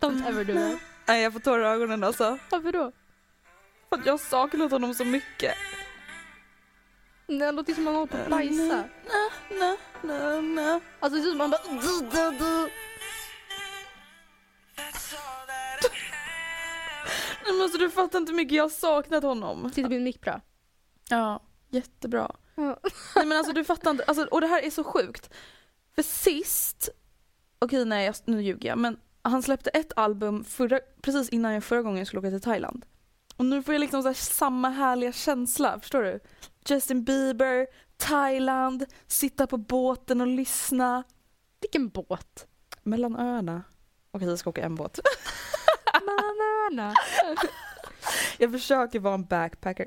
Don't ever do that. Nej, jag får tårar i ögonen alltså. Varför då? För att jag har saknat honom så mycket. Det låter som man håller på att bajsa. Na, na, na. Alltså det ser ut som man bara... Nej, men alltså, du fattar inte hur mycket jag har saknat honom. Sitter min mick bra? Ja, jättebra. Ja. Nej men alltså du fattar inte, alltså, och det här är så sjukt. För sist, okej nej jag, nu ljuger jag, men han släppte ett album förra, precis innan jag förra gången skulle åka till Thailand. Och nu får jag liksom så här samma härliga känsla, förstår du? Justin Bieber, Thailand, sitta på båten och lyssna. Vilken båt? Mellan öarna. Okej jag ska åka en båt. Banana. Jag försöker vara en backpacker.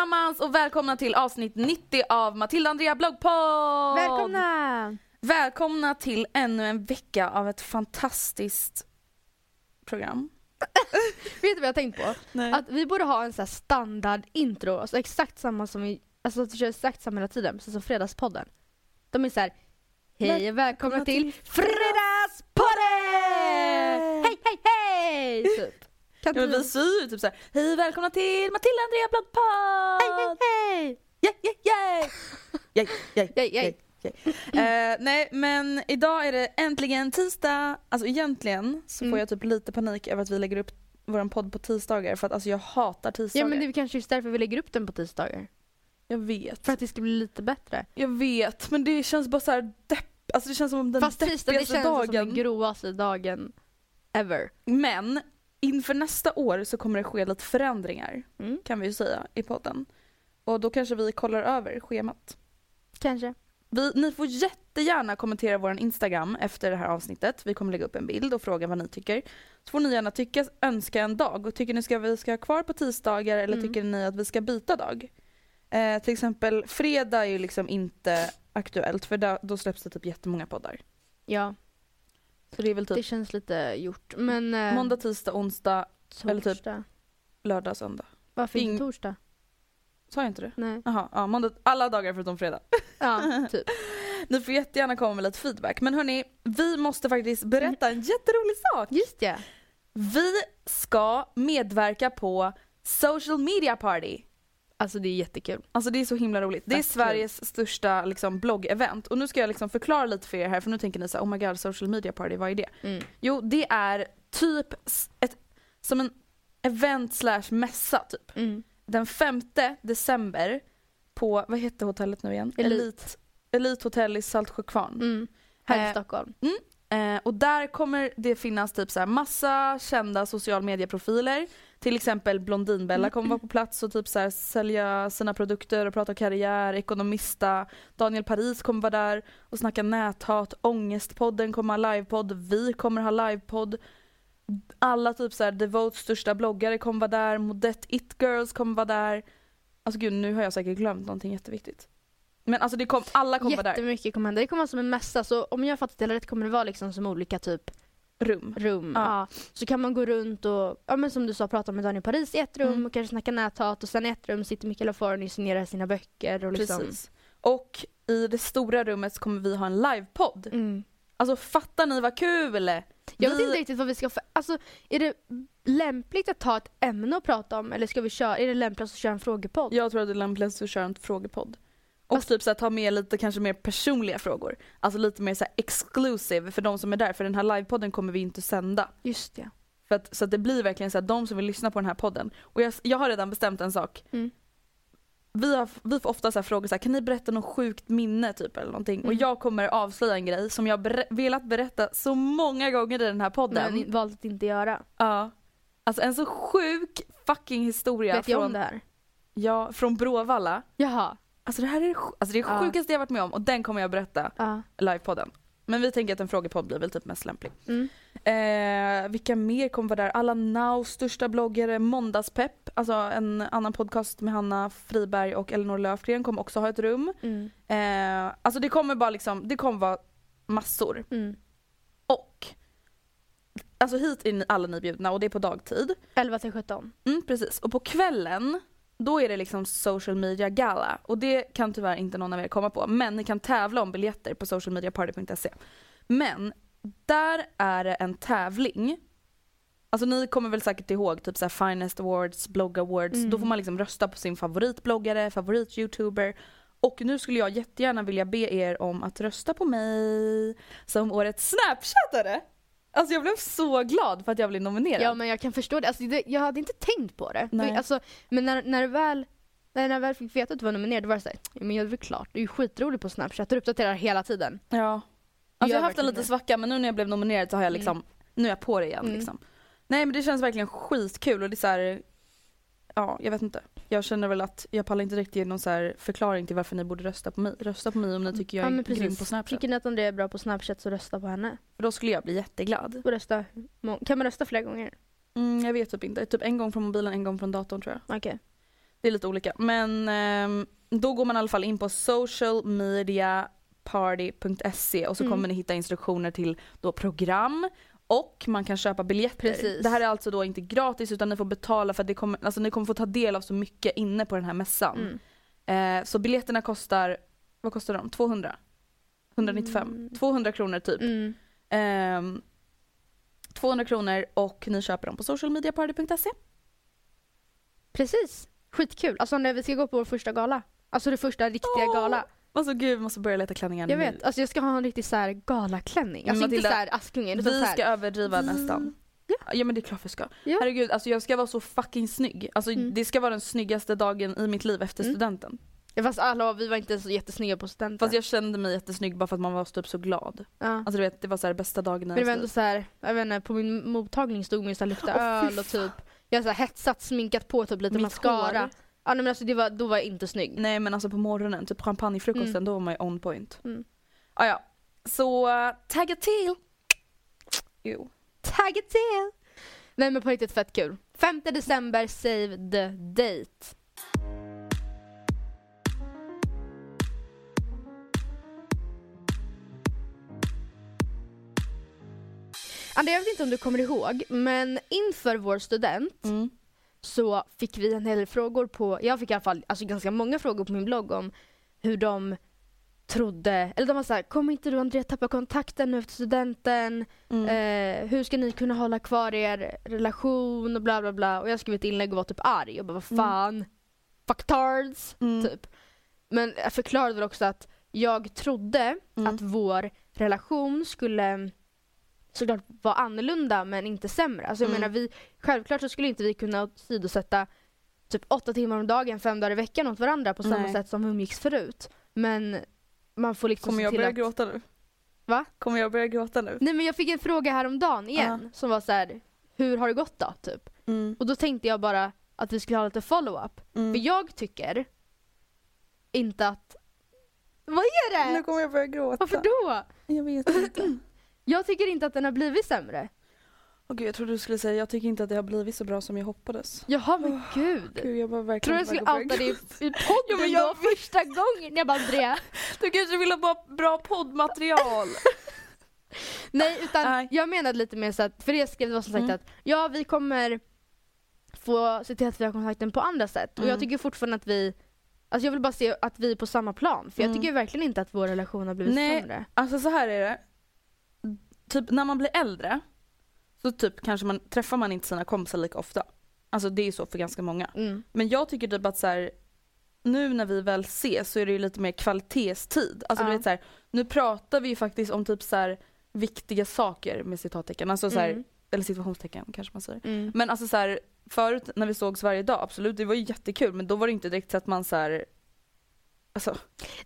Allesammans och välkomna till avsnitt 90 av Matilda Andrea bloggpodd! Välkomna! Välkomna till ännu en vecka av ett fantastiskt program. Vet du vad jag har tänkt på? Nej. Att vi borde ha en sån här standard intro, alltså exakt samma som vi, alltså att vi kör exakt samma hela tiden, precis som Fredagspodden. De är så här. Hej och välkomna till Fredagspodden! Hej hej hej! Typ. Kan Ja, men vi ju typ såhär, hej välkomna till Matilda Andrea bloggpodd! Hej hej hej! Yay, yay, yay! Yay, yay, Yay, nej men idag är det äntligen tisdag. Alltså egentligen så Mm. får jag typ lite panik över att vi lägger upp vår podd på tisdagar för att alltså jag hatar tisdagar. Ja men det är kanske just därför vi lägger upp den på tisdagar. Jag vet. För att det ska bli lite bättre. Jag vet men det känns bara så här depp. Alltså det känns som om den Fast tisdag det deppigaste känns som dagen. den gråaste dagen ever. Men inför nästa år så kommer det ske lite förändringar Mm. kan vi ju säga i podden. Och då kanske vi kollar över schemat. Kanske. Vi, ni får jättegärna kommentera vår Instagram efter det här avsnittet. Vi kommer lägga upp en bild och fråga vad ni tycker. Så får ni gärna tycka, önska en dag. Och tycker ni ska vi ska ha kvar på tisdagar eller Mm. tycker ni att vi ska byta dag? Eh, till exempel fredag är ju liksom inte aktuellt för då, då släpps det typ jättemånga poddar. Ja, Så det är väl det typ känns lite gjort. Men eh, måndag, tisdag, onsdag, eller typ- torsdag. lördag, söndag. Varför ing- inte torsdag? Sa jag inte det? Nej. Jaha, ja, måndag, alla dagar förutom fredag. Ja, typ. Ni får jättegärna komma med lite feedback. Men hörni, vi måste faktiskt berätta en jätterolig sak. Just ja. Vi ska medverka på social media party. Alltså det är jättekul. Alltså det är så himla roligt. Det är kul. Sveriges största liksom, bloggevent. Och nu ska jag liksom förklara lite för er här för nu tänker ni så här, oh my god social media party, vad är det? Mm. Jo det är typ ett, som en event slash mässa typ. Mm. Den 5 december på, vad heter hotellet nu igen? Elite. Elite, Elite Hotel i Saltsjökvarn. Mm. Här i Eh, Stockholm. Eh, och där kommer det finnas typ så här massa kända social medieprofiler. Till exempel Blondinbella kommer vara på plats och typ så här sälja sina produkter och prata karriär, Ekonomista, Daniel Paris kommer vara där och snacka näthat, Ångestpodden kommer ha livepodd, vi kommer ha livepodd. Alla typ så här Devotes största bloggare kommer vara där, Modette It Girls kommer vara där. Alltså gud nu har jag säkert glömt någonting jätteviktigt. Men alltså det kom, alla kommer vara där. Jättemycket kommer hända. Det kommer vara som en mässa så om jag fattat det rätt kommer det vara liksom som olika typ Rum. rum. Ja. Ja. Så kan man gå runt och, ja men som du sa, prata med Daniel Paris i ett rum Mm. och kanske snacka näthat och sen i ett rum sitter Mikael Laforni och signerar sina böcker och liksom. Precis. Och i det stora rummet så kommer vi ha en livepodd. Mm. Alltså fattar ni vad kul? Jag vet Vi- inte riktigt vad vi ska för, alltså är det lämpligt att ta ett ämne att prata om eller ska vi köra, är det lämpligast att köra en frågepodd? Jag tror att det är lämpligast att köra en frågepodd. Och Fast- typ så här, ta med lite kanske mer personliga frågor. Alltså lite mer så här exclusive för de som är där. För den här livepodden kommer vi inte sända. Just det. För att, så att det blir verkligen så att de som vill lyssna på den här podden. Och jag, jag har redan bestämt en sak. Mm. Vi, har, vi får ofta så frågor så här, kan ni berätta något sjukt minne typ eller någonting? Och Mm. jag kommer avslöja en grej som jag ber- velat berätta så många gånger i den här podden. Men valt att inte göra. Ja. Alltså en så sjuk fucking historia Vet jag om från, det här? ja, från Bråvalla. Jaha. Alltså det här är det, alltså det, är det sjukaste jag varit med om och den kommer jag berätta Ja. livepodden. Men vi tänker att en frågepodd blir väl typ mest lämplig. Mm. Eh, vilka mer kommer vara där? Alla Nows största bloggare, Måndagspepp, alltså en annan podcast med Hanna Friberg och Elinor Löfgren kommer också ha ett rum. Mm. Eh, alltså det kommer bara liksom, det kommer vara massor. Mm. Och Alltså hit är ni, alla ni bjudna och det är på dagtid. 11 till 17. Mm, precis. Och på kvällen, då är det liksom social media gala. Och det kan tyvärr inte någon av er komma på. Men ni kan tävla om biljetter på socialmediaparty.se. Men där är det en tävling. Alltså ni kommer väl säkert ihåg typ så Finest Awards, Blogg Awards. Mm. Då får man liksom rösta på sin favoritbloggare, favorit-youtuber. Och nu skulle jag jättegärna vilja be er om att rösta på mig som årets snapchattare. Alltså jag blev så glad för att jag blev nominerad. Ja men jag kan förstå det. Alltså, det jag hade inte tänkt på det. Nej. Alltså, men när, när, väl, när jag väl fick veta att du var nominerad då var det såhär, ja, men jag är väl klart. Du är ju skitrolig på Snapchat, du uppdaterar hela tiden. Ja. Alltså Gör jag har haft en liten svacka men nu när jag blev nominerad så har jag liksom, nu är jag på det igen Mm. liksom. Nej men det känns verkligen skitkul och det är så här, ja jag vet inte. Jag känner väl att jag pallar inte riktigt ge någon så här förklaring till varför ni borde rösta på mig. Rösta på mig om ni tycker jag är men grym på Snapchat. Tycker ni att Andrea är bra på Snapchat så rösta på henne. För då skulle jag bli jätteglad. Och rösta, kan man rösta flera gånger? Mm, jag vet typ inte. Typ en gång från mobilen, en gång från datorn tror jag. Okej. Det är lite olika. Men ehm, då går man i alla fall in på socialmediaparty.se och så Mm. kommer ni hitta instruktioner till då program och man kan köpa biljetter. Precis. Det här är alltså då inte gratis utan ni får betala för att det kommer, alltså ni kommer få ta del av så mycket inne på den här mässan. Mm. Eh, så biljetterna kostar, vad kostar de? 200? 195? Mm. 200 kronor typ. Mm. Ehm, 200 kronor och ni köper dem på socialmediaparty.se. Precis. Skitkul. Alltså när vi ska gå på vår första gala. Alltså det första riktiga Åh, gala. Alltså gud vi måste börja leta klänningar Jag nu. vet, alltså jag ska ha en riktig så här galaklänning. Alltså inte Matilda, så här Askungen utan så Vi här. ska överdriva vi- nästan. Ja. ja men det är klart vi ska. Ja. Herregud, alltså jag ska vara så fucking snygg. Alltså Mm. det ska vara den snyggaste dagen i mitt liv efter Mm. studenten. Fast alla, vi var inte så jättesnygga på studenten. Fast jag kände mig jättesnygg bara för att man var typ så glad. ja. Alltså du vet, det var så här bästa dagen i Men det var ändå liv. så här, jag vet inte, på min mottagning stod man ju så här lukta fy öl och typ Jag har så här hetsat, sminkat på typ lite Mitt mascara. hår. Ja nej, men alltså det var, då var jag inte snygg. Nej men alltså på morgonen, typ champagnefrukosten, Mm. då var man ju on point. Mm. Ah, ja. Så tagga till! Jo. Tagga till! Nej men på riktigt fett kul. 5 december, save the date. Andrea, jag vet inte om du kommer ihåg, men inför vår student Mm. Så fick vi en hel del frågor på, jag fick i alla fall alltså ganska många frågor på min blogg om hur de trodde, eller de var såhär, kommer inte du Andrea tappa kontakten nu efter studenten? Mm. Eh, hur ska ni kunna hålla kvar er relation och bla bla bla. Och jag skrev ett inlägg och var typ arg och bara vad fan, fucktards, Mm. typ. Men jag förklarade väl också att jag trodde Mm. att vår relation skulle såklart vara annorlunda men inte sämre. Alltså jag Mm. menar vi, självklart så skulle inte vi kunna sidosätta typ åtta timmar om dagen, fem dagar i veckan åt varandra på samma Nej. sätt som vi umgicks förut. Men man får liksom Kommer jag börja att... gråta nu? Va? Kommer jag börja gråta nu? Nej men jag fick en fråga häromdagen igen som var så här: hur har det gått då? Typ. Mm. Och då tänkte jag bara att vi skulle ha lite follow-up. Mm. För jag tycker inte att... Vad är Nu det? kommer jag börja gråta. Varför då? Jag vet inte. Jag tycker inte att den har blivit sämre. Åh gud, jag trodde du skulle säga jag tycker inte att det har blivit så bra som jag hoppades. Jaha men gud. Gud, jag bara Tror verkligen du jag skulle outa det i podden Ja, men jag då första gången? Jag bara Andrea. Du kanske vill ha bra, bra poddmaterial? Nej utan Nej. jag menade lite mer så att, för det skrev var som sagt Mm. att ja vi kommer få se till att vi har kontakten på andra sätt. Och Mm. jag tycker fortfarande att vi Alltså jag vill bara se att vi är på samma plan för jag Mm. tycker verkligen inte att vår relation har blivit Nej. sämre. Alltså så här är det. Typ när man blir äldre så typ kanske man träffar man inte sina kompisar lika ofta. Alltså det är så för ganska många. Mm. Men jag tycker typ att så här, nu när vi väl ses så är det ju lite mer kvalitetstid. Alltså du Ja. vet så här, nu pratar vi ju faktiskt om typ så här viktiga saker med citattecken. Alltså så Mm. eller situationstecken kanske man säger. Mm. Men alltså så förut när vi sågs varje dag, absolut det var ju jättekul men då var det inte direkt så att man så här, alltså,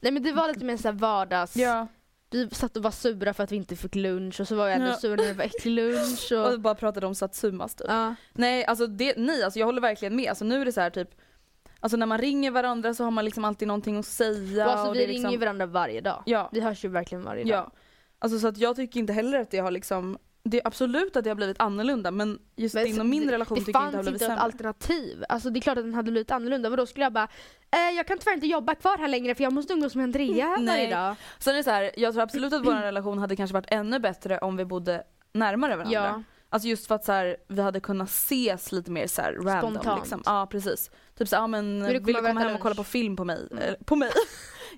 Nej men det var lite mer såhär vardags, ja. Vi satt och var sura för att vi inte fick lunch och så var jag ändå Ja. sur när det var äcklig lunch och... Och bara pratade om satsumas typ. ja. Nej alltså det, nej alltså jag håller verkligen med. Alltså nu är det så här typ Alltså när man ringer varandra så har man liksom alltid någonting att säga. och alltså och vi är ringer liksom, varandra varje dag. Ja, Vi hörs ju verkligen varje dag. ja. Alltså så att jag tycker inte heller att det har liksom Det är absolut att det har blivit annorlunda men just Men inom min det- relation Det tycker jag inte det har fanns blivit inte ett sämre. alternativ. Alltså det är klart att den hade blivit annorlunda. Vadå skulle jag bara, eh, jag kan tyvärr inte jobba kvar här längre för jag måste umgås med Andrea Nej. varje dag. Sen är det så här, jag tror absolut att vår relation hade kanske varit ännu bättre om vi bodde närmare varandra. Ja. Alltså just för att så här, vi hade kunnat ses lite mer så här random. Spontant. Liksom. Ja precis. Typ så, ja, men, Vill du vill, komma du hem och kolla på film på mig? Mm. Eller, på mig?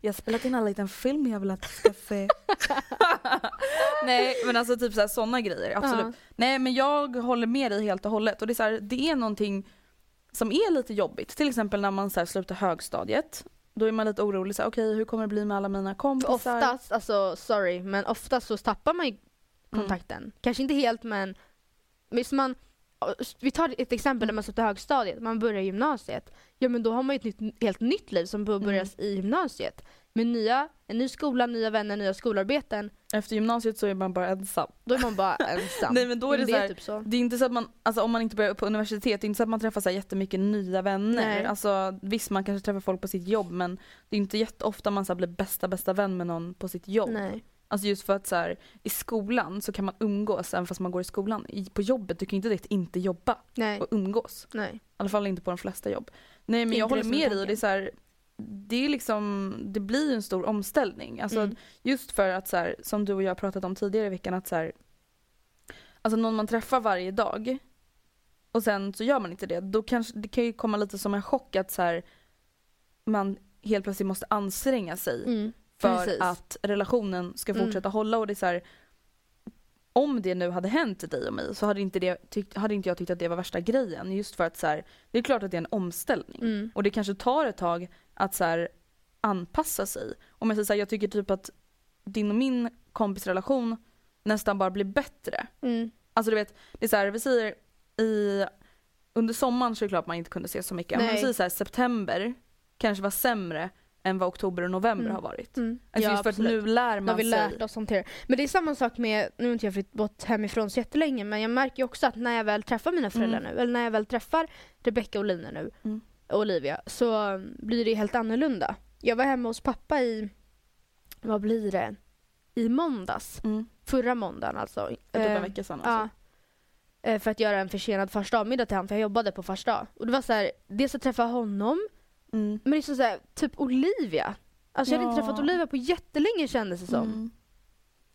Jag har spelat in en liten film jag vill att du ska se. Nej men alltså typ så sådana grejer, absolut. Ja. Nej men jag håller med dig helt och hållet och det är, så här, det är någonting som är lite jobbigt. Till exempel när man så här, slutar högstadiet. Då är man lite orolig, okej hur kommer det bli med alla mina För kompisar? oftast, alltså sorry, men oftast så tappar man ju Mm. kontakten. Kanske inte helt men hvis man vi tar ett exempel när man slutar högstadiet, man börjar gymnasiet. Ja men då har man ju ett nytt, helt nytt liv som påbörjas Mm. i gymnasiet. Med nya, en ny skola, nya vänner, nya skolarbeten. Efter gymnasiet så är man bara ensam. Då är man bara ensam. Nej men då är det, det så här, typ så. Det är inte så att man, alltså om man inte börjar på universitet, det är inte så att man träffar så här jättemycket nya vänner. Nej. Alltså visst man kanske träffar folk på sitt jobb men det är inte jätteofta man så blir bästa bästa vän med någon på sitt jobb. Nej. Alltså just för att så här, i skolan så kan man umgås även fast man går i skolan. I, på jobbet, du kan inte direkt inte jobba Nej. och umgås. Nej. I alla fall inte på de flesta jobb. Nej men är jag inte håller med dig och det är så här, det är liksom, det blir en stor omställning. Alltså Mm. just för att så här, som du och jag pratat om tidigare i veckan att så här, alltså någon man träffar varje dag och sen så gör man inte det, då kanske det kan ju komma lite som en chock att så man helt plötsligt måste anstränga sig Mm. För Precis. att relationen ska Mm. fortsätta hålla och det är så här, om det nu hade hänt dig och mig så hade inte, det, tyckt, hade inte jag tyckt att det var värsta grejen just för att så här, det är klart att det är en omställning Mm. och det kanske tar ett tag att så här, anpassa sig. Om jag säger så här, jag tycker typ att din och min kompisrelation nästan bara blir bättre. Mm. Alltså du vet, det är så här, vi säger i, under sommaren så är det klart man inte kunde ses så mycket. Men Nej. vi säger så här, september kanske var sämre än vad oktober och november Mm. har varit. Mm. Alltså Ja, just för absolut. att nu lär man har vi sig. lärt oss hantera Men det är samma sak med, nu har inte jag flytt bort hemifrån så jättelänge men jag märker ju också att när jag väl träffar mina föräldrar Mm. nu, eller när jag väl träffar Rebecca och Lina nu, Mm. och Olivia, så um, blir det helt annorlunda. Jag var hemma hos pappa i, vad blir det? I måndags. Mm. Förra måndagen alltså. Typ Eh, en vecka sedan Ja. alltså. Eh, För att göra en försenad första middag till honom för jag jobbade på första. Och det var så här, dels att träffa honom, Mm. men det är så så här, typ Olivia. Alltså jag hade inte träffat Olivia på jättelänge kändes det som. Mm.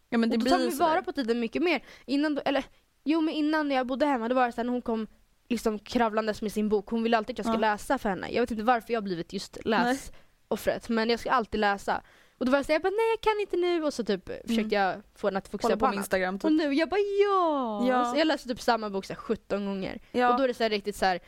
Ja men det och då blir tar vi vara på tiden mycket mer. Innan då, eller jo men innan när jag bodde hemma då var det så här, när hon kom liksom kravlandes med sin bok. Hon ville alltid att jag skulle Ja. läsa för henne. Jag vet inte varför jag har blivit just läsoffret men jag ska alltid läsa. Och då var jag såhär, jag bara, nej jag kan inte nu och så typ försökte jag få henne att fokusera på på annat. Instagram typ. Och nu, jag bara ja! Ja. Så jag läste typ samma bok så här, 17 gånger. Ja. Och då är det så här, riktigt så här,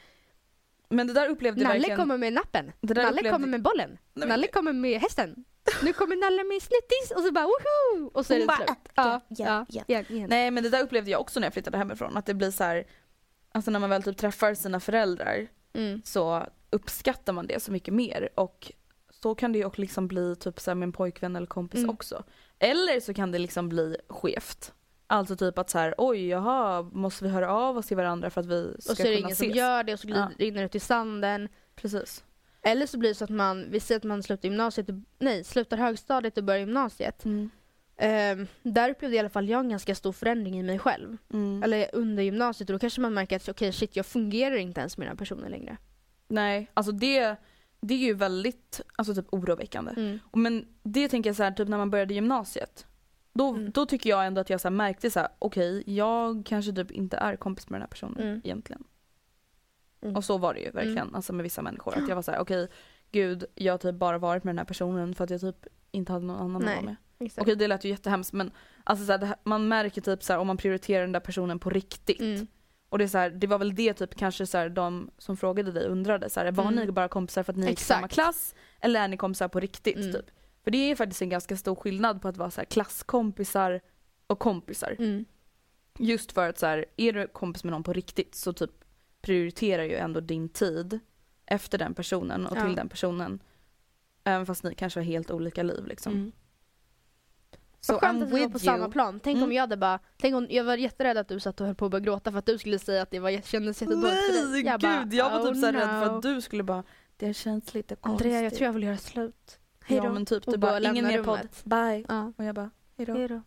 Men det där upplevde Nalle verkligen. kommer med nappen, Det Nalle upplevde- kommer med bollen, Nej, Nalle kommer med hästen. Nu kommer Nalle med snittis och så bara woho! Och så är det bara, slut. ja, Ja, ja, ja, ja. Nej men det där upplevde jag också när jag flyttade hemifrån. Att det blir så här, alltså när man väl typ träffar sina föräldrar Mm. så uppskattar man det så mycket mer. Och så kan det ju också liksom bli typ så här med en pojkvän eller kompis Mm. också. Eller så kan det liksom bli skevt. Alltså typ att så här, oj jaha, måste vi höra av oss till varandra för att vi ska Och så är det kunna ingen ses? som gör det och så glider Ja. rinner ut i sanden. Precis. Eller så blir det så att man, vi säger att man slutar gymnasiet, nej slutar högstadiet och börjar gymnasiet. Mm. Ehm, där upplevde i alla fall jag en ganska stor förändring i mig själv. Mm. Eller under gymnasiet och då kanske man märker att okej shit jag fungerar inte ens med den här personen längre. Nej, alltså det, det är ju väldigt alltså typ oroväckande. Mm. Men det tänker jag så här, typ när man började gymnasiet. Då, Mm. då tycker jag ändå att jag så märkte så här, okej jag kanske typ inte är kompis med den här personen Mm. egentligen. Mm. Och så var det ju verkligen alltså med vissa människor. Att jag var så här, okej gud jag har typ bara varit med den här personen för att jag typ inte hade någon annan att vara med. Exakt. Okej det lät ju jättehemskt men alltså så här, man märker typ så här, om man prioriterar den där personen på riktigt. Mm. Och det, är så här, det var väl det typ kanske så de som frågade dig undrade. Så var Mm. ni bara kompisar för att ni gick i samma Exakt. klass? Eller är ni kompisar på riktigt? Mm. Typ? För det är faktiskt en ganska stor skillnad på att vara så här, klasskompisar och kompisar. Mm. Just för att så här, är du kompis med någon på riktigt så typ prioriterar ju ändå din tid efter den personen och Ja. till den personen. Även fast ni kanske har helt olika liv liksom. Mm. Så Vad skönt I'm att vi var på you. samma plan. Tänk om Mm. jag hade bara, tänk om, jag var jätterädd att du satt och höll på att börja gråta för att du skulle säga att det var, kändes jättedåligt för dig. Nej Jag gud, bara, jag var typ oh så här rädd för no. att du skulle bara, det känns lite konstigt. Andrea jag tror jag vill göra slut. Hej då. Ja men typ, Och du bara bara, ingen mer podd, bye. Ja. Och jag bara, hejdå. Hej då.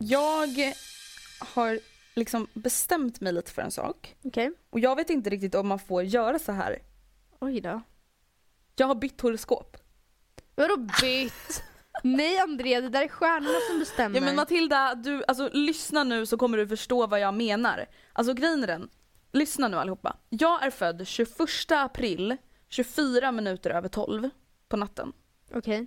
Jag har liksom bestämt mig lite för en sak. Okej. Och jag vet inte riktigt om man får göra så här. Oj då. Jag har bytt horoskop. Vadå bytt? Nej Andrea, det där är stjärnorna som bestämmer. Ja men Matilda, du, alltså lyssna nu så kommer du förstå vad jag menar. Alltså grejen är den, lyssna nu allihopa. Jag är född 21 april 24 minuter över 12 på natten. Okej,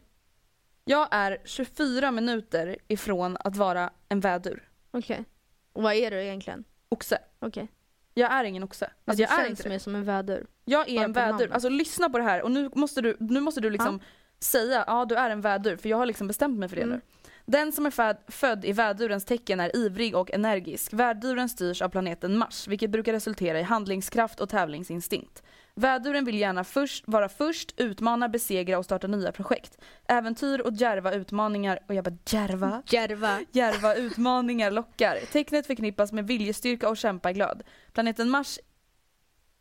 Jag är 24 minuter ifrån att vara en vädur. okej. Och vad är du egentligen? Oxe. Okej. Jag är ingen oxe. Alltså, Alltså, jag är inte det. mer som en vädur. Jag är Bara en vädur. namnet. Alltså lyssna på det här och nu måste du, nu måste du liksom säga ja du är en vädur för jag har liksom bestämt mig för det Mm. nu. Den som är född, i vädurens tecken är ivrig och energisk. Väduren styrs av planeten Mars vilket brukar resultera i handlingskraft och tävlingsinstinkt. Väduren vill gärna först, vara först, utmana, besegra och starta nya projekt. Äventyr och djärva utmaningar, och jag bara djärva? Järva. Djärva utmaningar lockar. Tecknet förknippas med viljestyrka och kämpaglöd. Planeten Mars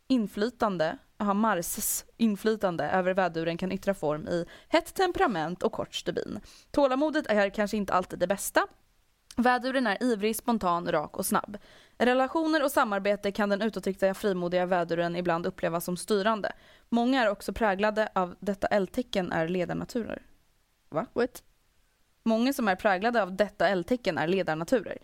inflytande, Mars inflytande över väduren kan yttra form i hett temperament och kort stubin. Tålamodet är kanske inte alltid det bästa. Väduren är ivrig, spontan, rak och snabb. Relationer och samarbete kan den utåtriktade frimodiga väduren ibland upplevas som styrande. Många är också präglade av detta eldtecken är ledarnaturer. What? Många som är präglade av detta eldtecken är ledarnaturer.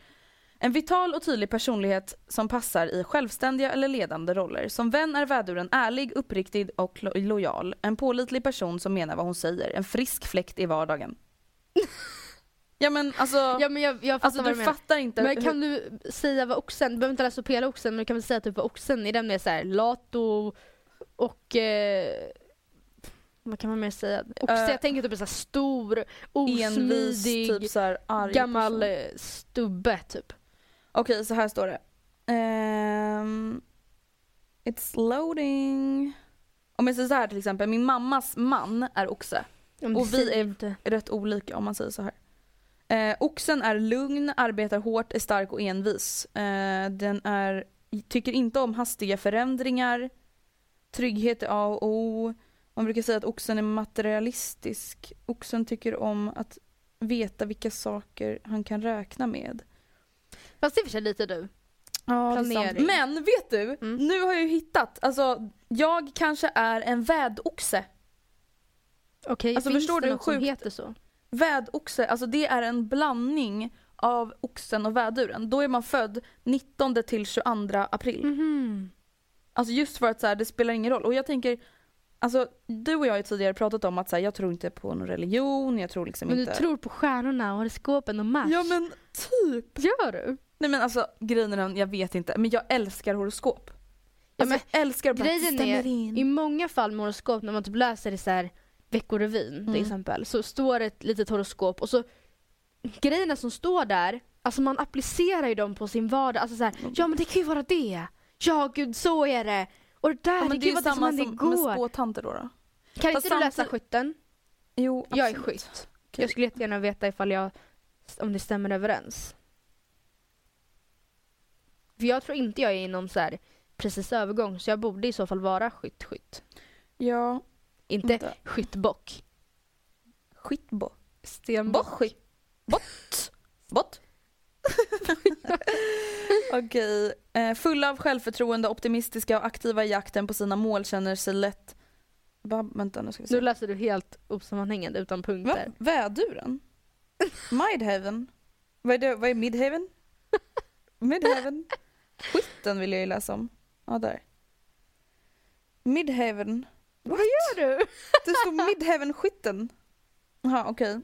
En vital och tydlig personlighet som passar i självständiga eller ledande roller. Som vän är väduren ärlig, uppriktig och lo- lojal. En pålitlig person som menar vad hon säger. En frisk fläkt i vardagen. ja men alltså, Ja men jag, jag fattar alltså du du fattar inte. Men kan du säga vad oxen, du behöver inte läsa upp hela oxen men du kan väl säga typ vad oxen är den mer såhär lat och, och eh, vad kan man mer säga? Oxe, Eh, jag tänker typ en sån här stor, envis, osmidig, typ så gammal person. eh, stubbe typ. Okej, så här står det. Ehm, it's loading. Om jag säger så här till exempel, min mammas man är oxe. Och vi är- inte. rätt olika om man säger så här. Eh, oxen är lugn, arbetar hårt, är stark och envis. Eh, den är, tycker inte om hastiga förändringar. Trygghet är A och O. Man brukar säga att oxen är materialistisk. Oxen tycker om att veta vilka saker han kan räkna med. Fast det är för sig lite du. Ja, Planering. Men vet du, Mm. nu har jag ju hittat, alltså jag kanske är en vädoxe. Okej, Alltså, finns förstår det du något som sjukt- heter så? Vädoxe, alltså det är en blandning av oxen och väduren. Då är man född 19 till 22 april. Mhm. Alltså just för att så här, det spelar ingen roll. Och jag tänker, alltså du och jag har ju tidigare pratat om att så här, jag tror inte på någon religion, jag tror liksom Men du inte... tror på stjärnorna och horoskopen och Mars? Ja men typ. Gör du? Nej men alltså grejen är den, jag vet inte, men jag älskar horoskop. Ja, Alltså, jag älskar att Grejen det är, in. i många fall med horoskop, när man typ läser i så här Veckorevyn till Mm. exempel, så står det ett litet horoskop och så grejerna som står där, alltså man applicerar ju dem på sin vardag. Alltså så här, Mm. ja men det kan ju vara det. Ja gud så är det. Och det där, Ja, men det är gud ju det som samma hände som med igår. spåtanter då. då. Kan Fast inte du läsa skytten? Jo, Jag är absolut. skytt. Okej. Jag skulle jättegärna veta ifall jag, om det stämmer överens. För jag tror inte jag är i någon så här precis övergång så jag borde i så fall vara skytt-skytt. Ja, Inte Vänta. skyttbock. skitbo. Stenbock. Bott. Bott. Bott. Okej. Eh, fulla av självförtroende, optimistiska och aktiva i jakten på sina mål känner sig lätt... Va? Vänta nu ska vi se. Nu läser du helt osammanhängande utan Va? punkter. Väduren? Midhaven? Vad är, det? Vad är Midhaven? Midhaven? Skytten vill jag ju läsa om. Ja, där. Midhaven. Vad gör du? Det står Midhaven skytten. Jaha, okej.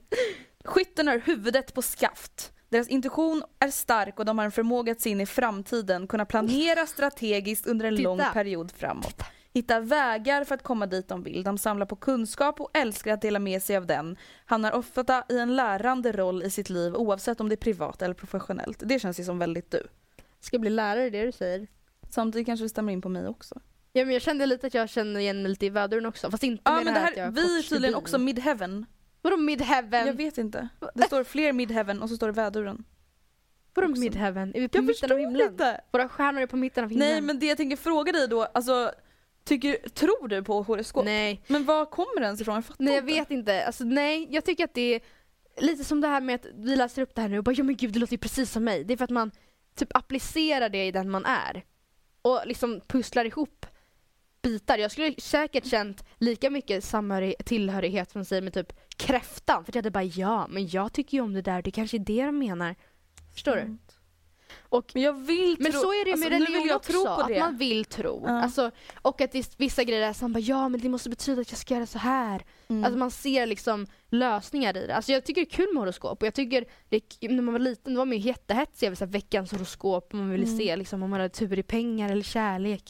Skytten har huvudet på skaft. Deras intuition är stark och de har en förmåga att se in i framtiden, kunna planera strategiskt under en Titta. lång period framåt. Hitta vägar för att komma dit de vill. De samlar på kunskap och älskar att dela med sig av den. Han har ofta i en lärande roll i sitt liv oavsett om det är privat eller professionellt. Det känns ju som väldigt du. Ska bli lärare, det du säger. Samtidigt kanske det stämmer in på mig också. Ja men jag kände lite att jag känner igen mig lite i väduren också. Fast inte Ja med men det här, att jag har vi är kort tydligen stubin. också midheaven. Vadå midheaven? Jag vet inte. Det står fler midheaven och så står det väduren. Vadå också. midheaven? Är vi på Jag mitten av himlen? inte. Våra stjärnor är på mitten av himlen? Nej men det jag tänker fråga dig då, alltså tycker, tror du på horoskop? Nej. Men var kommer det ens ifrån? Jag fattar Nej jag inte. vet inte. Alltså, nej, jag tycker att det är lite som det här med att vi läser upp det här nu och bara ja men gud det låter ju precis som mig. Det är för att man typ applicerar det i den man är. Och liksom pusslar ihop bitar. Jag skulle säkert känt lika mycket tillhörighet som säger med typ kräftan. För jag hade bara ja men jag tycker ju om det där, det kanske är det de menar. Förstår du? Mm. Och Men jag vill Men tro, så är det ju alltså, med nu religion också, att man vill tro. Ja. Alltså, och att det vissa grejer är bara, ja men det måste betyda att jag ska göra så här. Mm. Alltså man ser liksom lösningar i det. Alltså jag tycker det är kul med horoskop och jag tycker det är, när man var liten då var man ju jättehetsig över veckans horoskop och man ville Mm. se liksom om man hade tur i pengar eller kärlek.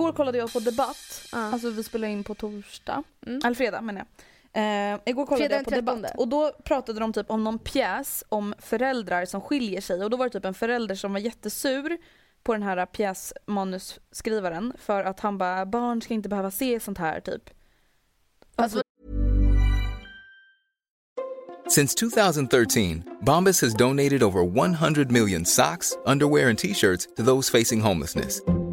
Igår kollade jag på Debatt, Ja. alltså vi spelar in på torsdag, Mm. eller fredag menar jag. Eh, igår kollade Fredag jag på den 13. Debatt och då pratade de typ om någon pjäs om föräldrar som skiljer sig och då var det typ en förälder som var jättesur på den här pjäsmanusskrivaren för att han bara barn ska inte behöva se sånt här typ. Alltså, Since 2013, Bombas has donated over 100 million socks, underwear, and t shirts to those facing homelessness.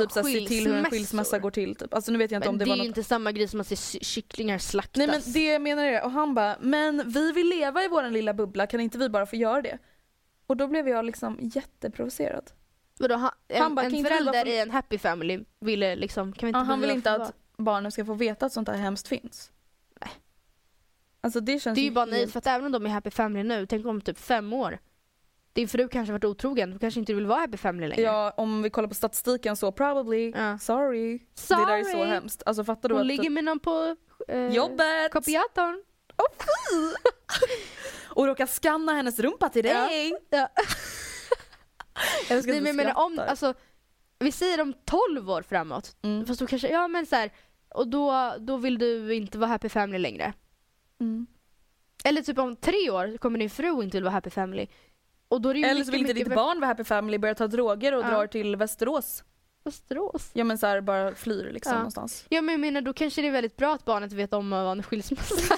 Typ såhär, se till hur en skilsmässa går till typ. Alltså nu vet jag inte om Men det, det, var är ju inte samma grej som att se kycklingar slaktas. Nej men det jag menar det. och han bara, men vi vill leva i våran lilla bubbla, kan inte vi bara få göra det? Och då blev jag liksom jätteprovocerad. Vadå, han, en, Han bara, en förälder få- i en happy family ville liksom, kan vi inte Ja, han vi vill inte att barnen ska få veta att sånt här hemskt finns. Nej. Alltså det känns Det är ju bara nej för att även om de är happy family nu, tänk om typ fem år. Din fru kanske varit otrogen, du kanske inte vill vara happy family längre. Ja, om vi kollar på statistiken så probably. Ja. Sorry. Det där är så Sorry. hemskt. Alltså fattar du Hon att ligger med någon på eh, jobbet kopiatorn. och råkar skanna hennes rumpa till dig. Ja. Jag ska Nej, men jag menar om, alltså, vi säger om 12 år framåt. Mm. Fast då kanske, ja men så här, och då, då vill du inte vara happy family längre. Mm. Eller typ om tre år kommer din fru inte vill vara happy family. Och då är det Eller så vill inte ditt barn vara happy family, börjar ta droger och Ja. drar till Västerås. Västerås. Ja men så här, bara flyr liksom Ja. någonstans. Ja men jag menar då kanske det är väldigt bra att barnet vet om vad en skilsmässa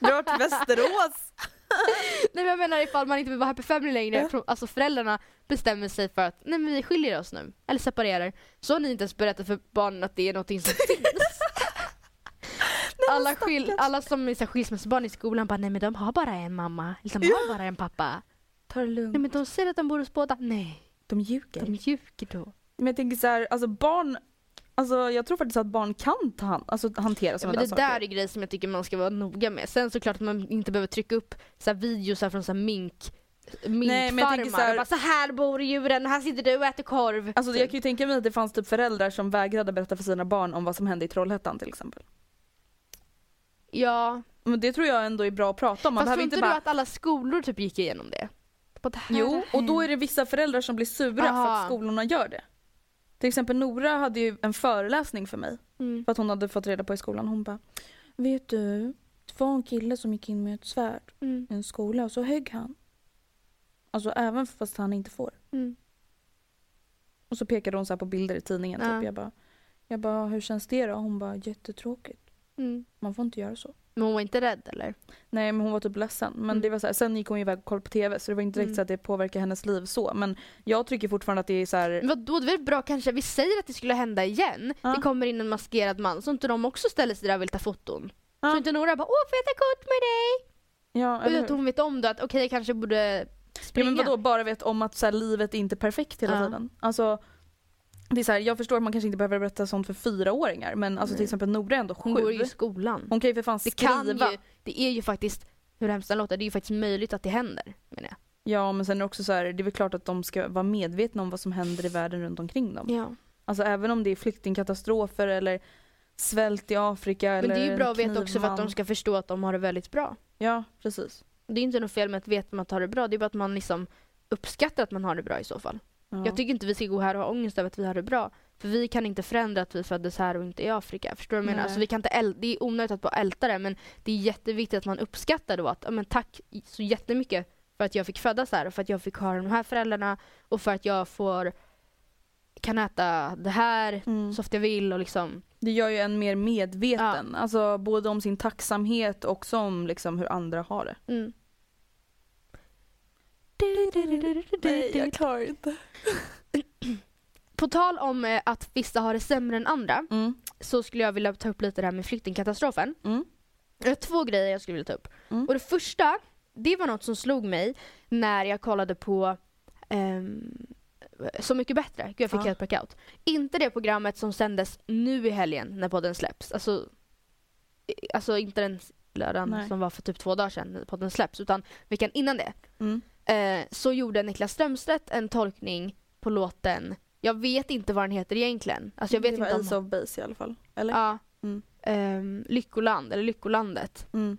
Drar till Västerås! Nej men jag menar ifall man inte vill vara happy family längre, Ja. alltså föräldrarna bestämmer sig för att nej men vi skiljer oss nu, eller separerar. Så har ni inte ens berättat för barnen att det är någonting som finns. alla, skil, alla som är skilsmässobarn i skolan bara nej men de har bara en mamma, eller de har bara en pappa. Ta det lugnt. Nej men de säger att de bor hos båda. Nej, De ljuger. de ljuger då. Men jag tänker så här, alltså barn, alltså jag tror faktiskt att barn kan ta hand, alltså hantera Ja, sådana men det där där saker. är grejer som jag tycker man ska vara noga med. Sen såklart att man inte behöver trycka upp så här videos här från så här mink men jag minkfarmar så här- så här bor djuren, här sitter du och äter korv. Alltså jag Typ. kan ju tänka mig att det fanns typ föräldrar som vägrade berätta för sina barn om vad som hände i Trollhättan till exempel. Ja, Men det tror jag ändå är bra att prata om. Man fast tror inte inte bara... du att alla skolor typ gick igenom det? Bara, det här Jo, och då är det vissa föräldrar som blir sura för Aha. att skolorna gör det. Till exempel Nora hade ju en föreläsning för mig. Mm. För att hon hade fått reda på i skolan. Hon bara, vet du, det var en kille som gick in med ett svärd Mm. i en skola och så högg han. Alltså även fast han inte får. Mm. Och så pekade hon så här på bilder i tidningen. Ja. Typ. Jag, bara, jag bara, hur känns det då? Hon bara, jättetråkigt. Mm. Man får inte göra så. Men hon var inte rädd eller? Nej men hon var typ ledsen. Men Mm. det var så här, sen gick hon ju iväg och kollade på TV så det var inte direkt Mm. så att det påverkar hennes liv så. Men jag tycker fortfarande att det är så här. Men vadå, det är väl bra kanske, vi säger att det skulle hända igen. Ja. Det kommer in en maskerad man så inte de också ställer sig där och vill ta foton. Ja. Så inte Nora bara åh får jag ta kort med dig? Ja, Och eller att hur? hon vet om då att okej jag kanske borde Ja, springa. men vadå, bara vet om att så här, livet är inte perfekt hela Ja. tiden. Alltså, det är så här, jag förstår att man kanske inte behöver berätta sånt för fyraåringar men alltså till exempel Nora är ändå hon går ju sju. i skolan. Hon kan ju för fan det skriva. kan ju, det är ju faktiskt, hur hemskt det låter, det är ju faktiskt möjligt att det händer. Menar jag. Ja men sen är det också så här, det är väl klart att de ska vara medvetna om vad som händer i världen runt omkring dem. Ja. Alltså även om det är flyktingkatastrofer eller svält i Afrika Men eller det är ju bra att veta också för att de ska förstå att de har det väldigt bra. Ja precis. Det är inte något fel med att veta att man har det bra, det är bara att man liksom uppskattar att man har det bra i så fall. Ja. Jag tycker inte vi ska gå här och ha ångest över att vi har det bra. För vi kan inte förändra att vi föddes här och inte i Afrika. Förstår du vad jag menar? Alltså vi kan inte äl- det är onödigt att bara älta det men det är jätteviktigt att man uppskattar då att ja, men tack så jättemycket för att jag fick födas här och för att jag fick ha de här föräldrarna och för att jag får kan äta det här Mm. så ofta jag vill och liksom Det gör ju en mer medveten. Alltså både om sin tacksamhet och om liksom hur andra har det. mm. Klarar inte. På tal om eh, att vissa har det sämre än andra Mm. så skulle jag vilja ta upp lite det här med flyktingkatastrofen. Mm. Jag har två grejer jag skulle vilja ta upp. Mm. Och det första, det var något som slog mig när jag kollade på ehm, Så mycket bättre. Gud jag fick Ja. helt blackout. Inte det programmet som sändes nu i helgen när podden släpps. Alltså, alltså inte den lördagen Nej. som var för typ två dagar sedan när podden släpps utan veckan innan det. Mm. Eh, så gjorde Niklas Strömstedt en tolkning på låten jag vet inte vad den heter egentligen. Alltså jag vet det var inte Ace om... of Base i alla fall. Eller? Ja. Mm. Ehm, Lyckoland, eller Lyckolandet. Mm.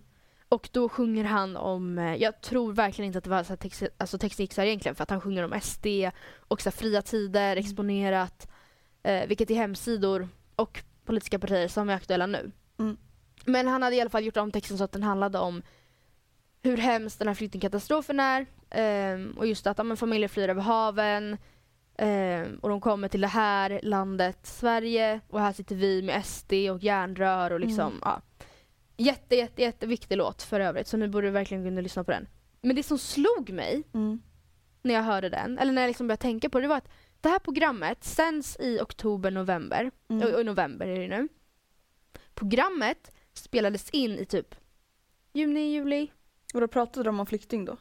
Och då sjunger han om, eh, jag tror verkligen inte att det var så text, alltså textmixar egentligen för att han sjunger om SD och så fria tider, exponerat, eh, vilket är hemsidor och politiska partier som är aktuella nu. Mm. Men han hade i alla fall gjort om texten så att den handlade om hur hemskt den här flyktingkatastrofen är ehm, och just att ja, familjer flyr över haven ehm, och de kommer till det här landet Sverige och här sitter vi med SD och järnrör och liksom Mm. ja. Jätte, jätte, jätteviktig låt för övrigt så nu borde du verkligen och lyssna på den. Men det som slog mig Mm. när jag hörde den, eller när jag liksom började tänka på det, det var att det här programmet sänds i oktober, november. Mm. Och november är det nu. Programmet spelades in i typ juni, juli. Och då pratade de om flykting då?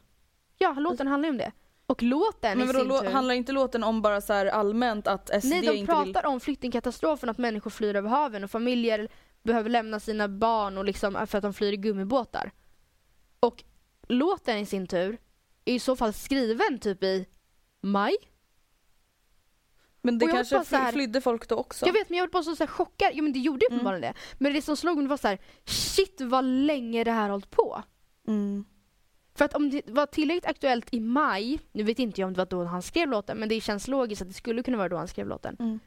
Ja, låten handlar ju om det. Och låten Men i vadå, sin lå- tur... handlar inte låten om bara så här allmänt att SD Nej, de inte vill... pratar om flyktingkatastrofen, att människor flyr över haven och familjer behöver lämna sina barn och liksom för att de flyr i gummibåtar. Och låten i sin tur är i så fall skriven typ i maj. Men det kanske så här- fly- flydde folk då också? Jag vet men jag var bara så, så här chockad. Ja men det gjorde ju Mm. uppenbarligen det. Men det som slog mig var så här: shit vad länge det här har hållit på. Mm. För att om det var tillräckligt aktuellt i maj, nu vet inte jag om det var då han skrev låten, men det känns logiskt att det skulle kunna vara då han skrev låten. Mm.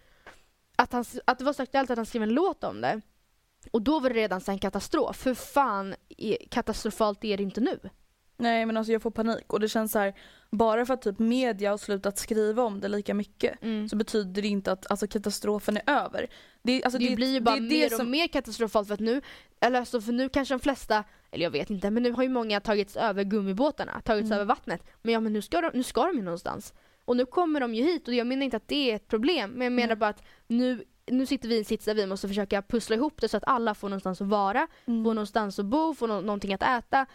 Att, han, att det var så aktuellt att han skrev en låt om det. Och då var det redan en katastrof. Hur fan katastrofalt är det inte nu? Nej men alltså jag får panik och det känns så här bara för att typ media har slutat skriva om det lika mycket Mm. så betyder det inte att alltså, katastrofen är över. Det, alltså, det, blir ju bara det mer det och som, mer katastrofalt för att nu, eller alltså för nu kanske de flesta, eller jag vet inte, men nu har ju många tagits över gummibåtarna, tagits Mm. över vattnet. Men ja men nu ska, de, nu ska de ju någonstans. Och nu kommer de ju hit och jag menar inte att det är ett problem, men jag menar Nej. bara att nu, nu sitter vi i en sits där vi måste försöka pussla ihop det så att alla får någonstans att vara, Mm. får någonstans att bo, får nå- någonting att äta.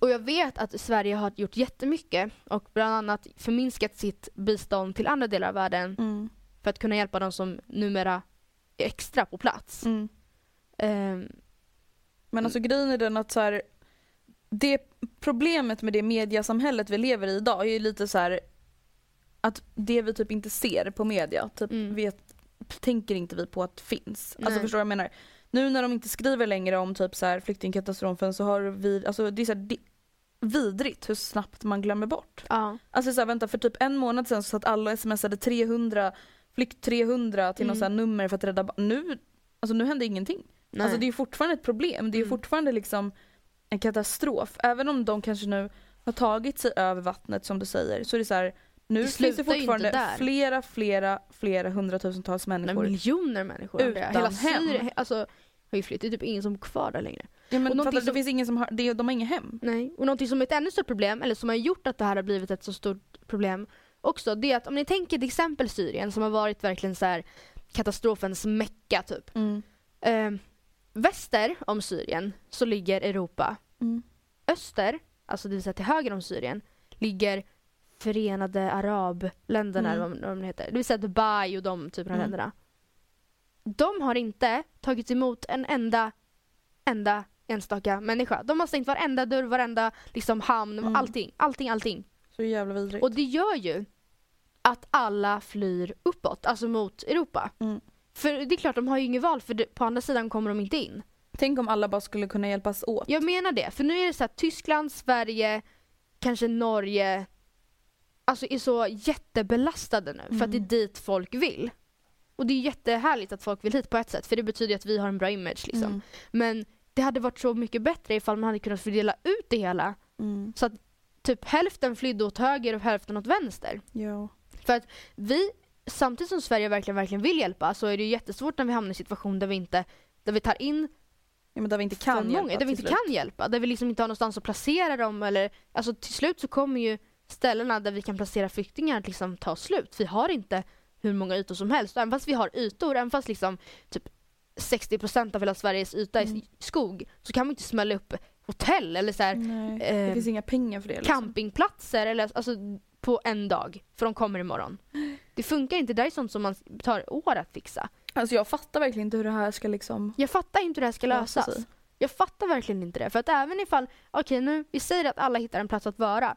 Och jag vet att Sverige har gjort jättemycket och bland annat förminskat sitt bistånd till andra delar av världen Mm. för att kunna hjälpa de som numera är extra på plats. Mm. Ehm, Men alltså grejen är den att så här, det problemet med det mediasamhället vi lever i idag är ju lite så här att det vi typ inte ser på media, typ Mm. vet, tänker inte vi på att finns. Alltså Nej. förstår du vad jag menar? Nu när de inte skriver längre om typ så här flyktingkatastrofen så har vi, alltså det är så här, det, vidrigt hur snabbt man glömmer bort. ja. Alltså så här, vänta för typ en månad sedan så satt alla smsade 300, flykt 300 till något Mm. så här nummer för att rädda barn. Nu, alltså nu händer ingenting. Nej. Alltså det är fortfarande ett problem, det är Mm. fortfarande liksom en katastrof. Även om de kanske nu har tagit sig över vattnet som du säger så är det så här, nu Det finns det fortfarande flera, flera, flera hundratusentals människor. miljoner människor. Utan Hela hem. Syrien alltså, har ju flyttat. Det är typ ingen som är kvar där längre. Ja, men och fattar, som- det finns ingen som har, det, de har inga hem. Nej. Och någonting som är ett ännu större problem, eller som har gjort att det här har blivit ett så stort problem också, det är att om ni tänker till exempel Syrien som har varit verkligen så här katastrofens mecka typ. Eh, väster om Syrien så ligger Europa. Mm. Öster, alltså det vill säga till höger om Syrien, ligger Förenade Arabländerna, Mm. eller vad de heter. Det vill säga Dubai och de typerna av Mm. länderna. De har inte tagit emot en enda, enda enstaka människa. De har stängt varenda dörr, varenda liksom, hamn, Mm. allting, allting, allting. Så jävla vidrigt. Och det gör ju att alla flyr uppåt, alltså mot Europa. Mm. För det är klart, de har ju inget val för på andra sidan kommer de inte in. Tänk om alla bara skulle kunna hjälpas åt. Jag menar det, för nu är det så att Tyskland, Sverige, kanske Norge, alltså är så jättebelastade nu för att det är Mm. dit folk vill. Och det är jättehärligt att folk vill hit på ett sätt för det betyder att vi har en bra image liksom. Mm. Men det hade varit så mycket bättre ifall man hade kunnat fördela ut det hela Mm. så att typ hälften flydde åt höger och hälften åt vänster. Ja. För att vi, samtidigt som Sverige verkligen, verkligen vill hjälpa så är det jättesvårt när vi hamnar i en situation där vi inte där vi tar in ja men där vi inte kan många, hjälpa där vi inte slut. kan hjälpa, där vi liksom inte har någonstans att placera dem eller alltså till slut så kommer ju ställena där vi kan placera flyktingar att liksom ta slut. Vi har inte hur många ytor som helst. Även fast vi har ytor, även fast liksom typ 60% av hela Sveriges yta är Mm. skog så kan man inte smälla upp hotell eller så här, Nej, det eh, finns inga pengar för det. Liksom. campingplatser eller, alltså, på en dag för de kommer imorgon. Det funkar inte, det är sånt som man tar år att fixa. Alltså jag fattar verkligen inte hur det här ska liksom Jag fattar inte hur det här ska lösa lösas. Jag fattar verkligen inte det. För att även ifall, okej nu, vi säger att alla hittar en plats att vara.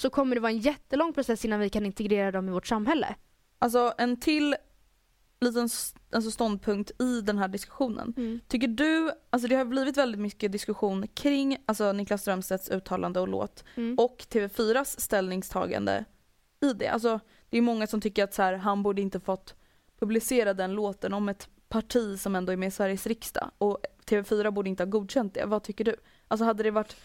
Så kommer det vara en jättelång process innan vi kan integrera dem i vårt samhälle. Alltså en till liten alltså ståndpunkt i den här diskussionen. Tycker du, alltså det har blivit väldigt mycket diskussion kring alltså Niklas Strömstedts uttalande och låt Mm. och TV4s ställningstagande i det. Alltså det är många som tycker att så här, han borde inte fått publicera den låten om ett parti som ändå är med i Sveriges riksdag och TV4 borde inte ha godkänt det. Vad tycker du? Alltså hade det varit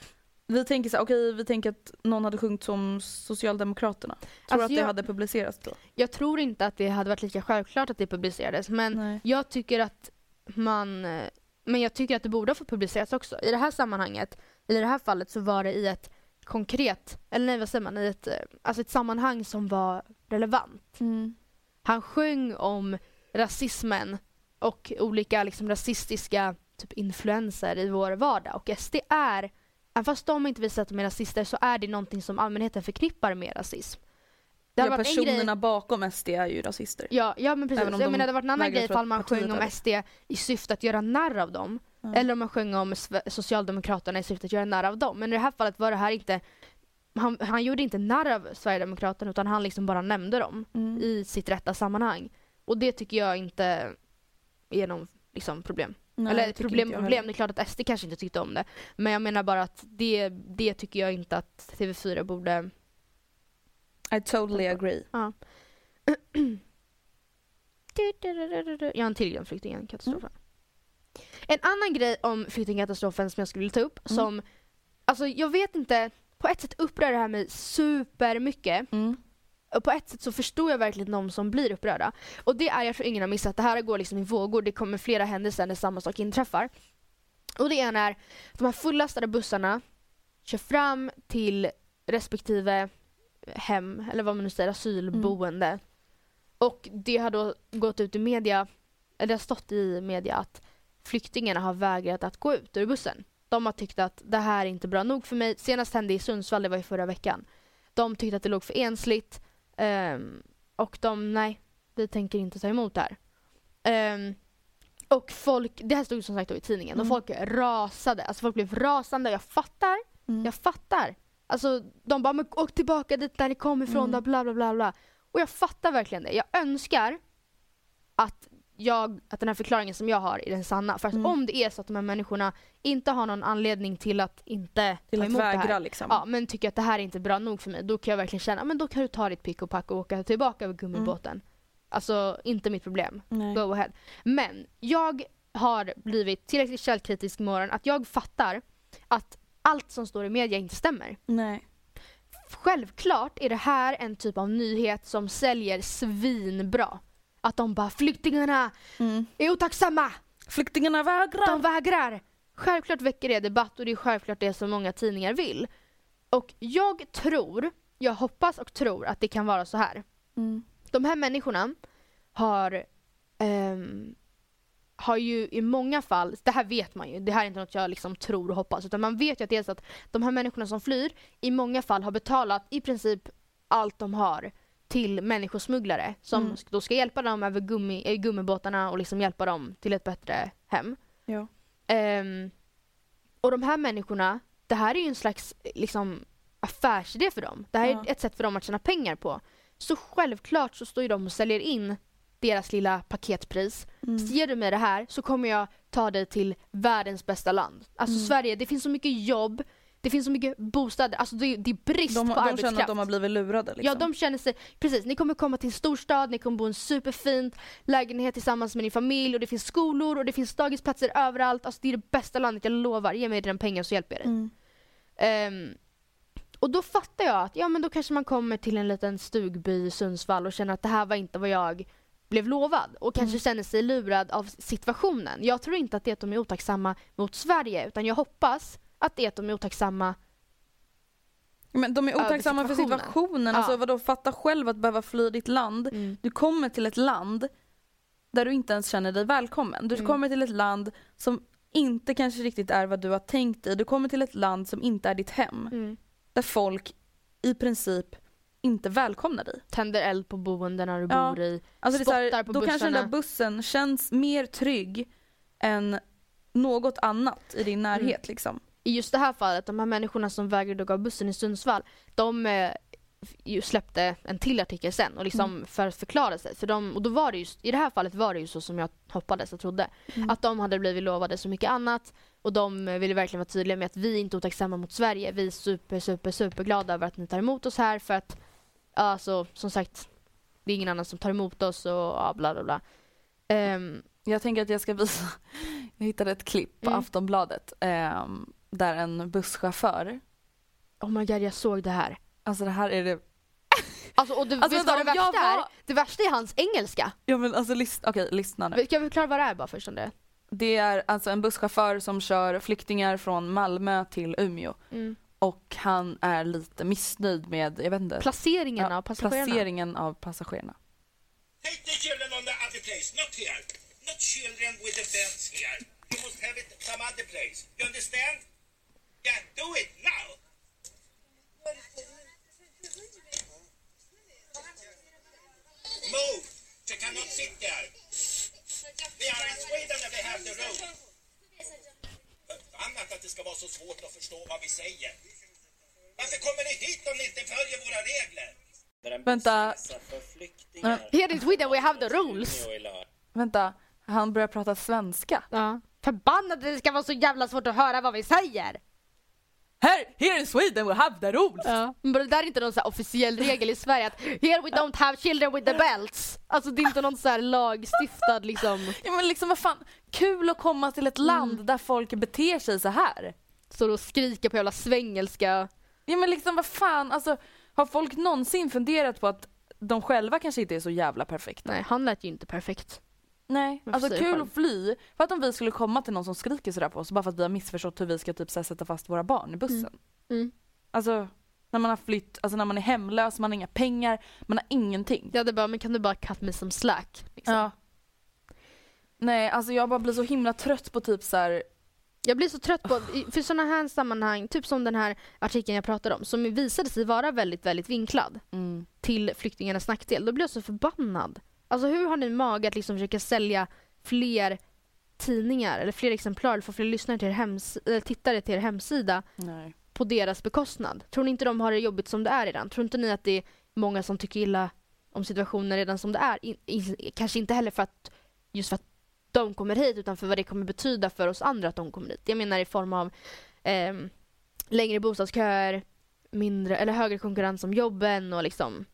vi tänker så här, okej vi tänker att någon hade sjungit som Socialdemokraterna. Tror Alltså, att det jag- hade publicerats då? Jag tror inte att det hade varit lika självklart att det publicerades men Nej. jag tycker att man eh, men jag tycker att det borde ha fått publiceras också. I det här sammanhanget, i det här fallet så var det i ett konkret, eller nej vad säger man, i ett, eh, alltså ett sammanhang som var relevant. Mm. Han sjöng om rasismen och olika liksom, rasistiska typ, influenser i vår vardag. Och SD är, även fast de inte visar att de är rasister, så är det någonting som allmänheten förknippar med rasism. Det Ja, en grej- personerna bakom SD är ju rasister. Ja, ja men precis. Jag de menar det hade varit en annan grej ifall man sjöng om. SD i syfte att göra narr av dem. Ja. Eller om man sjöng om Socialdemokraterna i syfte att göra narr av dem. Men i det här fallet var det här inte han, han gjorde inte narr av Sverigedemokraterna utan han liksom bara nämnde dem Mm. i sitt rätta sammanhang. Och det tycker jag inte är någon liksom, problem. Nej, Eller problem problem, det är klart att SD kanske inte tyckte om det. Men jag menar bara att det, det tycker jag inte att TV4 borde I totally agree. Jag har en till grej om flyktingkatastrofen. En annan grej om flyktingkatastrofen som jag skulle vilja ta upp Mm. som Alltså jag vet inte, på ett sätt upprör det här mig supermycket. Mm. Och på ett sätt så förstår jag verkligen de som blir upprörda. Och det är, jag tror ingen har missat, det här går liksom i vågor. Det kommer flera händelser när samma sak inträffar. Och det är att de här fullastade bussarna kör fram till respektive hem, eller vad man nu säger, asylboende. Och det har då gått ut i media, eller det har stått i media att flyktingarna har vägrat att gå ut ur bussen. De har tyckt att det här är inte bra nog för mig. Senast hände i Sundsvall, det var i förra veckan. De tyckte att det låg för ensligt. Ehm, och de, nej, vi tänker inte ta emot det här. Ehm, och folk, det här stod som sagt i tidningen, och Mm. folk rasade. Alltså folk blev rasande. Jag fattar, Mm. jag fattar. Alltså de bara, men åk tillbaka dit där ni kom ifrån Mm. bla bla bla bla. Och jag fattar verkligen det. Jag önskar jag, att den här förklaringen som jag har är den sanna. För att Mm. om det är så att de här människorna inte har någon anledning till att inte Till ta emot det vägra här. liksom. Ja, men tycker att det här är inte bra nog för mig, då kan jag verkligen känna, men då kan du ta ditt pick och pack och åka tillbaka över gummibåten. Alltså, inte mitt problem. Nej. Go ahead. Men jag har blivit tillräckligt källkritisk i morgon att jag fattar att allt som står i media inte stämmer. Nej. Självklart är det här en typ av nyhet som säljer svinbra. Att de bara flyktingarna Mm. är otacksamma, Flyktingarna vägrar! de vägrar. Självklart väcker det debatt och det är självklart det som många tidningar vill. Och jag tror, jag hoppas och tror att det kan vara så här. Mm. De här människorna har ehm, har ju i många fall, det här vet man ju, det här är inte något jag liksom tror och hoppas, utan man vet ju att det är så att de här människorna som flyr i många fall har betalat i princip allt de har till människosmugglare som Mm. då ska hjälpa dem över gummi, eh, gummibåtarna och liksom hjälpa dem till ett bättre hem. Ja. Ehm, och de här människorna, det här är ju en slags liksom, affärsidé för dem. Det här Ja. är ett sätt för dem att tjäna pengar på. Så självklart så står ju de och säljer in deras lilla paketpris. Mm. Så ger du mig det här så kommer jag ta dig till världens bästa land. Alltså Mm. Sverige, det finns så mycket jobb, det finns så mycket bostäder, alltså det, är- det är brist De, på de arbetskraft. känner att de har blivit lurade liksom. Ja, de känner sig, precis, ni kommer komma till en storstad, ni kommer bo i en superfint lägenhet tillsammans med din familj och det finns skolor och det finns dagisplatser överallt. Alltså det är det bästa landet, jag lovar. Ge mig dina pengar så hjälper jag dig. Mm. Ehm, och då fattar jag att ja men då kanske man kommer till en liten stugby i Sundsvall och känner att det här var inte vad jag blev lovad och kanske Mm. känner sig lurad av situationen. Jag tror inte att det är att de är otacksamma mot Sverige utan jag hoppas att det är att de är otacksamma Men de är otacksamma för situationen. Ja. Alltså vadå, fatta själv att behöva fly ditt land. Du kommer till ett land där du inte ens känner dig välkommen. Du Mm. kommer till ett land som inte kanske riktigt är vad du har tänkt dig. Du kommer till ett land som inte är ditt hem. mm, Där folk i princip inte välkomnar dig. tänder eld på boendena du Ja. bor i. Alltså så här, Spottar på då kanske den där bussarna. bussen känns mer trygg än något annat i din närhet liksom. I just det här fallet, de här människorna som vägrade gå av bussen i Sundsvall, de eh, släppte en till artikel sen och liksom Mm. för att förklara sig. För de, och då var det just, I det här fallet var det ju så som jag hoppades och trodde. Mm. Att de hade blivit lovade så mycket annat och de ville verkligen vara tydliga med att vi är inte otacksamma mot Sverige. Vi är super, super, super glada över att ni tar emot oss här för att, alltså, som sagt, det är ingen annan som tar emot oss och ja, bla bla bla. Ehm, Jag tänker att jag ska visa, jag hittade ett klipp på Mm. Aftonbladet ehm, där en busschaufför, oh my god, jag såg det här. alltså det här är det, Alltså, och du Alltså, vet vad det värsta är? var- Det värsta är hans engelska. ja men alltså lyssna, okej lyssna nu. Ska vi förklara vad det är bara först om det? Det är alltså en busschaufför som kör flyktingar från Malmö till Umeå och han är lite missnöjd med, jag vet inte, Placeringen ja, av passagerarna. placeringen av passagerarna. Take the children on the other place, not here. Not children with the beds here. You must have it some other place. You understand? Yeah, do it now. Move. You cannot sit there. We are in Sweden and we have the road. Annat att det ska vara så svårt att förstå vad vi säger. Varför kommer ni hit om ni inte följer våra regler? Vänta, Here in Sweden we have the rules. vänta, han börjar prata svenska. Ja. Förbannat det ska vara så jävla svårt att höra vad vi säger. Här, here in Sweden we have the rules! Ja. Men det där är inte någon så här officiell regel i Sverige att here we don't have children with the belts. Alltså det är inte någon så här lagstiftad liksom. Ja men liksom vad fan, kul att komma till ett land där folk beter sig så här. står och skriker på jävla svengelska. Ja men liksom vad fan, alltså har folk någonsin funderat på att de själva kanske inte är så jävla perfekta? Nej, han lät ju inte perfekt. Nej, alltså kul att fly. För att om vi skulle komma till någon som skriker sådär på oss bara för att vi har missförstått hur vi ska typ sätta fast våra barn i bussen. Mm. Alltså när man har flytt, alltså när man är hemlös, man har inga pengar, man har ingenting. Jag hade bara, men kan du bara cut me some slack? Liksom. Ja. Nej, alltså jag bara blir så himla trött på typ så här. Jag blir så trött på, för sådana här sammanhang, typ som den här artikeln jag pratade om, som visade sig vara väldigt, väldigt vinklad till flyktingarnas nackdel. Då blir jag så förbannad. Alltså hur har ni mage att liksom försöka sälja fler tidningar eller fler exemplar få fler lyssnare till er hems- eller tittare till er hemsida Nej. på deras bekostnad? Tror ni inte de har det jobbigt som det är redan? Tror inte ni att det är många som tycker illa om situationen redan som det är? In, in, kanske inte heller för att just för att de kommer hit utan för vad det kommer betyda för oss andra att de kommer hit. Jag menar i form av ehm, längre bostadsköer, mindre eller högre konkurrens om jobben och liksom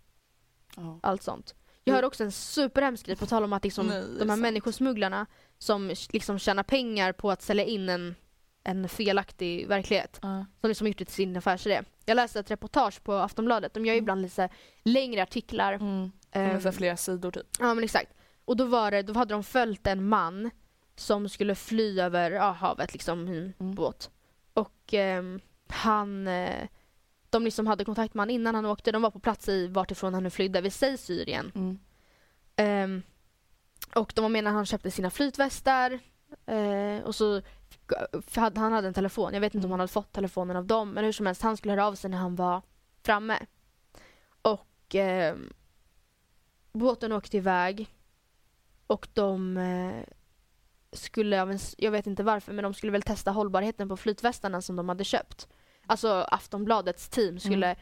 Ja. allt sånt. Jag hörde också en superhemsk grej på tal om att liksom, Nej, de här sant. människosmugglarna som liksom tjänar pengar på att sälja in en, en felaktig verklighet. Ja. Som liksom gjort det till sin affärsidé. Jag läste ett reportage på Aftonbladet. De gör ju ibland lite längre artiklar. Mm. Ehm, så här flera sidor typ. Ja men exakt. Och då, var det, då hade de följt en man som skulle fly över ja, havet liksom i en Mm. båt. Och ehm, han, eh, de liksom hade kontakt med honom innan han åkte. De var på plats i vartifrån han nu flydde, vi säger Syrien. Mm. Ehm, och de menar att han köpte sina flytvästar. Eh, och så hade- han hade en telefon. Jag vet inte om han hade fått telefonen av dem. Men hur som helst, han skulle höra av sig när han var framme. Och ehm, båten åkte iväg. Och de eh, skulle, jag vet inte varför, men de skulle väl testa hållbarheten på flytvästarna som de hade köpt. Alltså Aftonbladets team skulle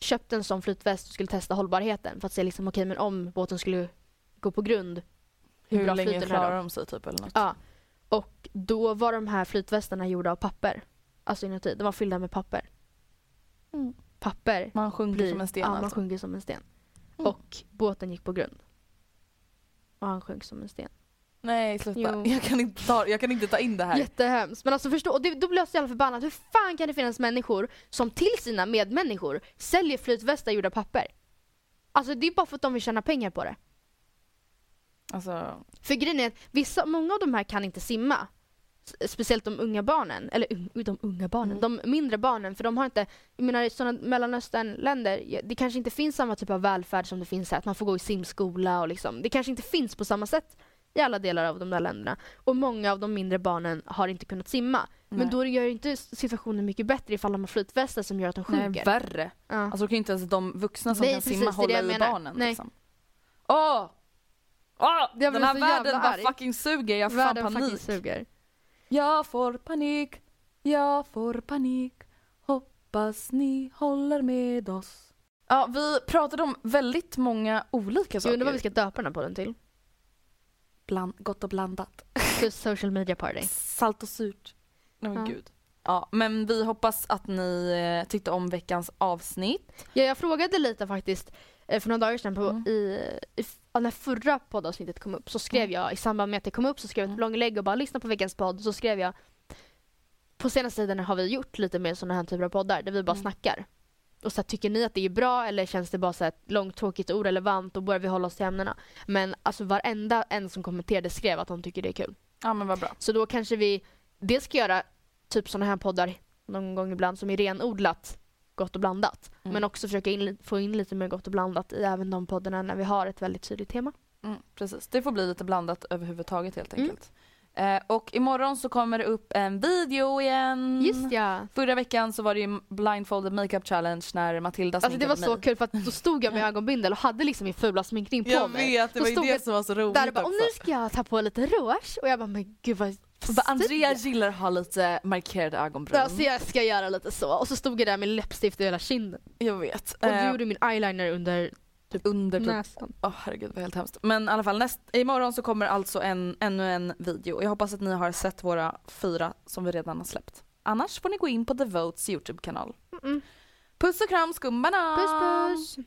köpt en sån flytväst och skulle testa hållbarheten för att se liksom, okej men om båten skulle gå på grund, hur, Hur bra länge flyter klarar de sig typ eller något? Ja. Och då var de här flytvästarna gjorda av papper. Alltså inuti, de var fyllda med papper. Mm. Papper Man sjunker blir, som en sten ja, man alltså. sjunker som en sten. Mm. Och båten gick på grund. Och han sjönk som en sten. Nej sluta. Jo. Jag kan, inte ta, jag kan inte ta in det här. Jättehemskt. Men alltså förstå, och det, då blir jag så jävla förbannad. Hur fan kan det finnas människor som till sina medmänniskor säljer flytvästar gjorda av papper? Alltså det är bara för att de vill tjäna pengar på det. Alltså, För grejen är att vissa, många av de här kan inte simma. Speciellt de unga barnen, eller de unga barnen, de mindre barnen för de har inte, jag menar i sådana mellanösternländer, det kanske inte finns samma typ av välfärd som det finns här, att man får gå i simskola och liksom, det kanske inte finns på samma sätt i alla delar av de där länderna. Och många av de mindre barnen har inte kunnat simma. Men Nej. då gör ju inte situationen mycket bättre ifall de har flytvästar som gör att de nej, sjunker. värre. ja. Alltså då kan ju inte ens de vuxna som Nej, kan precis, simma hålla jag i barnen Nej. liksom. Åh! Åh! Jag Den här världen bara arg. fucking suger, jag får fan panik. suger. Jag får panik, jag får panik. Hoppas ni håller med oss. Ja, vi pratade om väldigt många olika Jag saker. undrar vad vi ska döpa den här podden till. Bland, gott och blandat. Social media party. Salt och surt. Nej men Ja. gud. Ja, men vi hoppas att ni eh, tyckte om veckans avsnitt. Ja, jag frågade lite faktiskt eh, för några dagar sedan på, Mm. i, i, när förra poddavsnittet kom upp så skrev Mm. jag i samband med att det kom upp så skrev jag ett blogginlägg och bara lyssna på veckans podd så skrev jag på senaste tiden har vi gjort lite mer sådana här typer av poddar där vi bara Mm. snackar. Och så här, tycker ni att det är bra eller känns det bara så här långtråkigt och orelevant och börjar vi hålla oss till ämnena? Men alltså varenda en som kommenterade skrev att de tycker det är kul. Ja men vad bra. Så då kanske vi dels ska göra typ sådana här poddar någon gång ibland som är renodlat gott och blandat. Mm. Men också försöka in, få in lite mer gott och blandat i även de poddarna när vi har ett väldigt tydligt tema. Mm, precis, det får bli lite blandat överhuvudtaget helt Mm. Eh, och imorgon så kommer det upp en video igen. Just ja! Förra veckan så var det ju blindfolded makeup challenge när Matilda Alltså det var sminkade så mig. kul för att då stod jag med ögonbindel och hade liksom min fula sminkning på Jag mig. vet, det Då var ju det jag som var så roligt Där och bara, och också. nu ska jag ta på lite rouge och jag bara, men gud vad bara, Andrea gillar att ha lite markerade ögonbryn. jag? Så jag ska göra lite så. Och så stod jag där med läppstift i hela kinden. Jag vet. Och du Eh, gjorde min eyeliner under under typ näsan. Åh herregud det var helt hemskt. Men i alla fall näst, imorgon så kommer alltså en, ännu en video. Jag hoppas att ni har sett våra fyra som vi redan har släppt. Annars får ni gå in på The Votes YouTube-kanal. Mm. Puss och kram skumbanan! Puss puss!